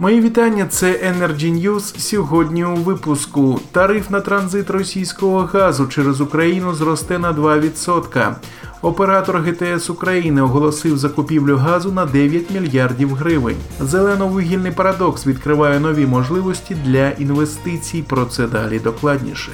Мої вітання. Це Energy News. Сьогодні у випуску. Тариф на транзит російського газу через Україну зросте на 2%. Оператор ГТС України оголосив закупівлю газу на 9 мільярдів гривень. Зелено-вугільний парадокс відкриває нові можливості для інвестицій. Про це далі докладніше.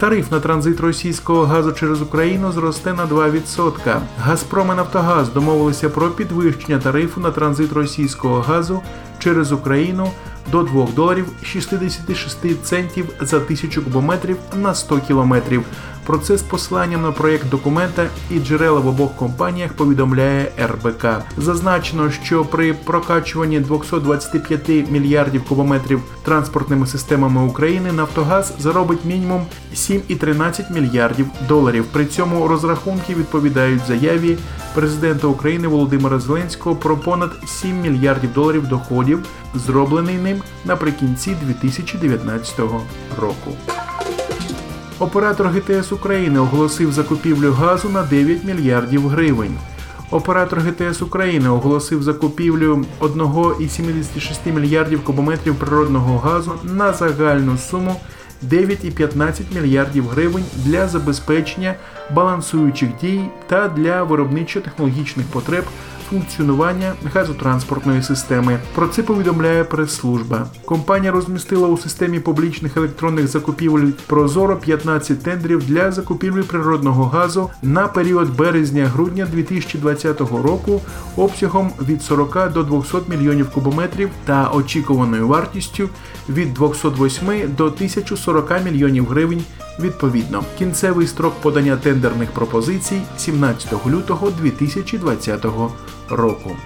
Тариф на транзит російського газу через Україну зросте на 2%. Газпром і Нафтогаз домовилися про підвищення тарифу на транзит російського газу через Україну до 2 доларів 66 центів за тисячу кубометрів на 100 кілометрів. Про це з посиланням на проєкт документа і джерела в обох компаніях повідомляє РБК. Зазначено, що при прокачуванні 225 мільярдів кубометрів транспортними системами України Нафтогаз заробить мінімум 7,13 мільярдів доларів. При цьому розрахунки відповідають заяві президента України Володимира Зеленського про понад 7 мільярдів доларів доходів, зроблений ним наприкінці 2019 року. Оператор ГТС України оголосив закупівлю газу на 9 мільярдів гривень. Оператор ГТС України оголосив закупівлю 1,76 мільярдів кубометрів природного газу на загальну суму 9,15 мільярдів гривень для забезпечення балансуючих дій та для виробничо-технологічних потреб функціонування газотранспортної системи. Про це повідомляє прес-служба. Компанія розмістила у системі публічних електронних закупівель Прозоро 15 тендерів для закупівлі природного газу на період березня-грудня 2020 року обсягом від 40 до 200 мільйонів кубометрів та очікуваною вартістю від 208 до 1040 мільйонів гривень відповідно. Кінцевий строк подання тендерних пропозицій 17 лютого 2020 року.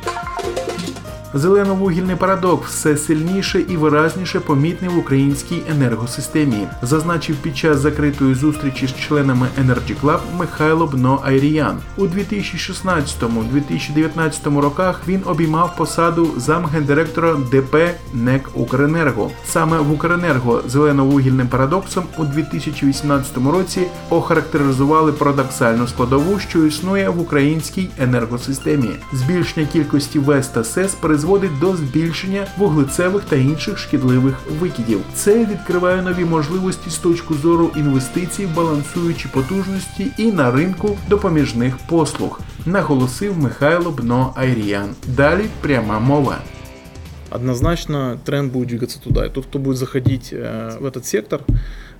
Зелено-вугільний парадокс все сильніше і виразніше помітний в українській енергосистемі, зазначив під час закритої зустрічі з членами Energy Club Михайло Бно Айріян. У 2016-2019 роках він обіймав посаду замгендиректора ДП НЕК Укренерго. Саме в Укренерго зелено-вугільним парадоксом у 2018 році охарактеризували парадоксальну складову, що існує в українській енергосистемі. Збільшення кількості ВЕС та СЕС призводить призводить до збільшення вуглецевих та інших шкідливих викидів. Це відкриває нові можливості з точки зору інвестицій, балансуючі потужності і на ринку допоміжних послуг, наголосив Михайло Бно Айріян. Далі пряма мова. Однозначно тренд будет двигаться туда. И тот, кто будет заходить э, в этот сектор,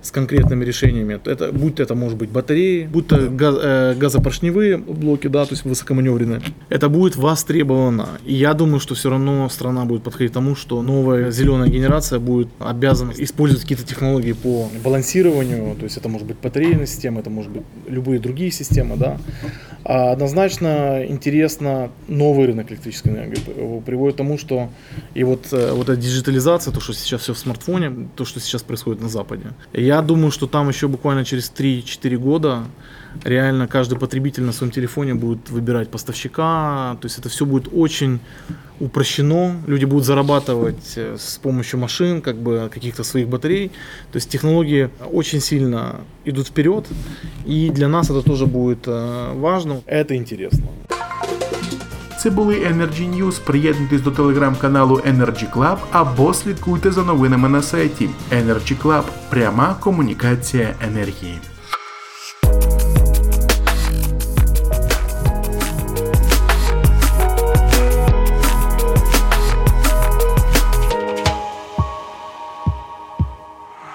с конкретными решениями. Это, будь это, может быть, батареи, будь то газ, э, газопоршневые блоки, да, то есть высокоманевренные. Это будет востребовано. И я думаю, что все равно страна будет подходить к тому, что новая зеленая генерация будет обязана использовать какие-то технологии по балансированию, то есть это может быть батарейная система, это может быть любые другие системы, да. А однозначно интересно новый рынок электрической энергии приводит к тому, что и вот, э, вот эта диджитализация, то, что сейчас все в смартфоне, то, что сейчас происходит на Западе, я думаю, что там еще буквально через 3-4 года реально каждый потребитель на своем телефоне будет выбирать поставщика. То есть это все будет очень упрощено. Люди будут зарабатывать э, с помощью машин, как бы каких-то своих батарей. То есть технологии очень сильно идут вперед. И для нас это тоже будет э, важно. Это интересно. Це були Energy News. Приєднуйтесь до телеграм-каналу Energy Club або слідкуйте за новинами на сайті Energy Club. Пряма комунікація енергії.